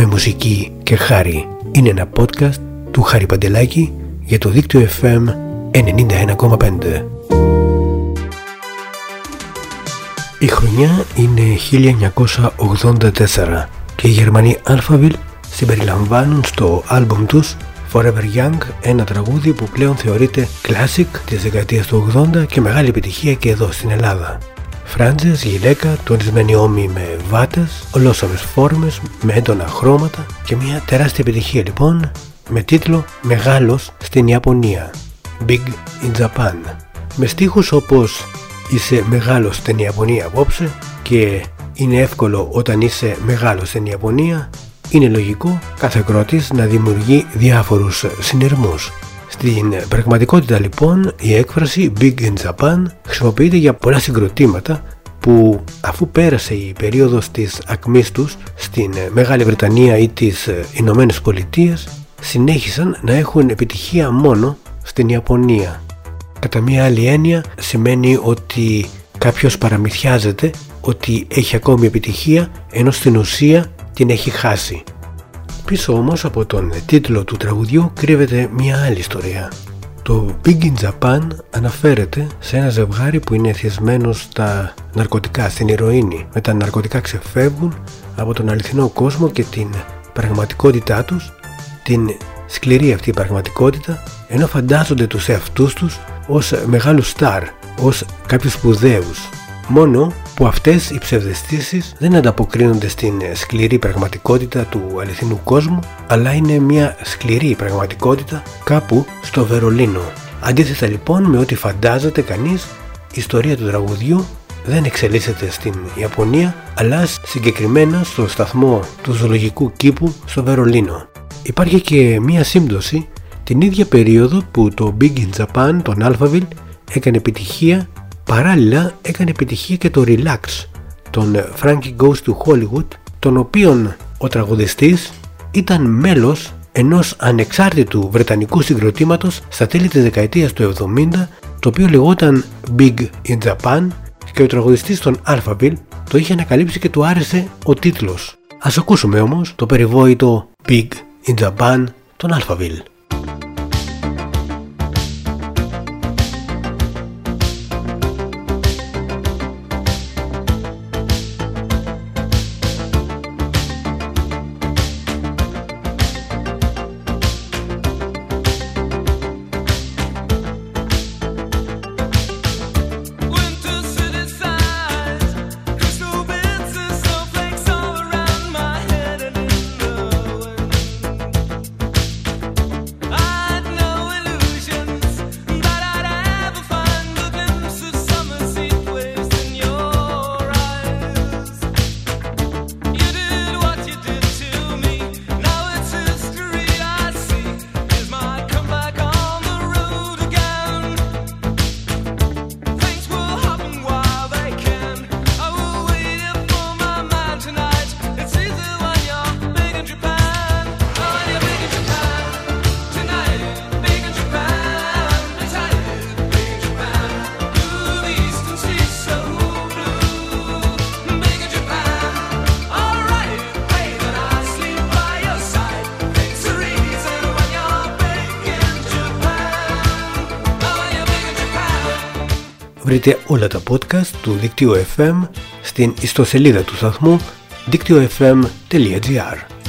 με μουσική και χάρη. Είναι ένα podcast του Χάρη Παντελάκη για το δίκτυο FM 91,5. Η χρονιά είναι 1984 και οι Γερμανοί Alphaville συμπεριλαμβάνουν στο άλμπουμ τους Forever Young, ένα τραγούδι που πλέον θεωρείται classic της δεκαετίας του 80 και μεγάλη επιτυχία και εδώ στην Ελλάδα. Φράντζες, γυλαίκα, τονισμένοι ώμοι με βάτες, ολόσωμες φόρμες, με έντονα χρώματα και μια τεράστια επιτυχία λοιπόν με τίτλο «Μεγάλος στην Ιαπωνία» Big in Japan με στίχους όπως «Είσαι μεγάλος στην Ιαπωνία απόψε» και «Είναι εύκολο όταν είσαι μεγάλος στην Ιαπωνία» είναι λογικό κάθε κρότης να δημιουργεί διάφορους συνειρμούς. Στην πραγματικότητα λοιπόν η έκφραση Big in Japan χρησιμοποιείται για πολλά συγκροτήματα που αφού πέρασε η περίοδος της ακμής τους στην Μεγάλη Βρετανία ή τις Ηνωμένες Πολιτείες συνέχισαν να έχουν επιτυχία μόνο στην Ιαπωνία. Κατά μία άλλη έννοια σημαίνει ότι κάποιος παραμυθιάζεται ότι έχει ακόμη επιτυχία ενώ στην ουσία την έχει χάσει. Πίσω όμως από τον τίτλο του τραγουδιού κρύβεται μια άλλη ιστορία. Το Big in Japan αναφέρεται σε ένα ζευγάρι που είναι εθιασμένο στα ναρκωτικά, στην ηρωίνη. Με τα ναρκωτικά ξεφεύγουν από τον αληθινό κόσμο και την πραγματικότητά τους, την σκληρή αυτή πραγματικότητα, ενώ φαντάζονται τους εαυτούς τους ως μεγάλους στάρ, ως κάποιους σπουδαίους. Μόνο που αυτές οι ψευδεστήσεις δεν ανταποκρίνονται στην σκληρή πραγματικότητα του αληθινού κόσμου αλλά είναι μια σκληρή πραγματικότητα κάπου στο Βερολίνο. Αντίθετα λοιπόν με ό,τι φαντάζεται κανείς η ιστορία του τραγουδιού δεν εξελίσσεται στην Ιαπωνία αλλά συγκεκριμένα στο σταθμό του ζωολογικού κήπου στο Βερολίνο. Υπάρχει και μία σύμπτωση την ίδια περίοδο που το Big in Japan, τον Alphaville, έκανε επιτυχία Παράλληλα έκανε επιτυχία και το Relax τον Frankie Goes to Hollywood τον οποίον ο τραγουδιστής ήταν μέλος ενός ανεξάρτητου βρετανικού συγκροτήματος στα τέλη της δεκαετίας του 70 το οποίο λεγόταν Big in Japan και ο τραγουδιστής των Alphaville το είχε ανακαλύψει και του άρεσε ο τίτλος. Ας ακούσουμε όμως το περιβόητο Big in Japan των Alphaville. Βρείτε όλα τα podcast του Δικτύου FM στην ιστοσελίδα του σταθμού δίκτυο.fm.gr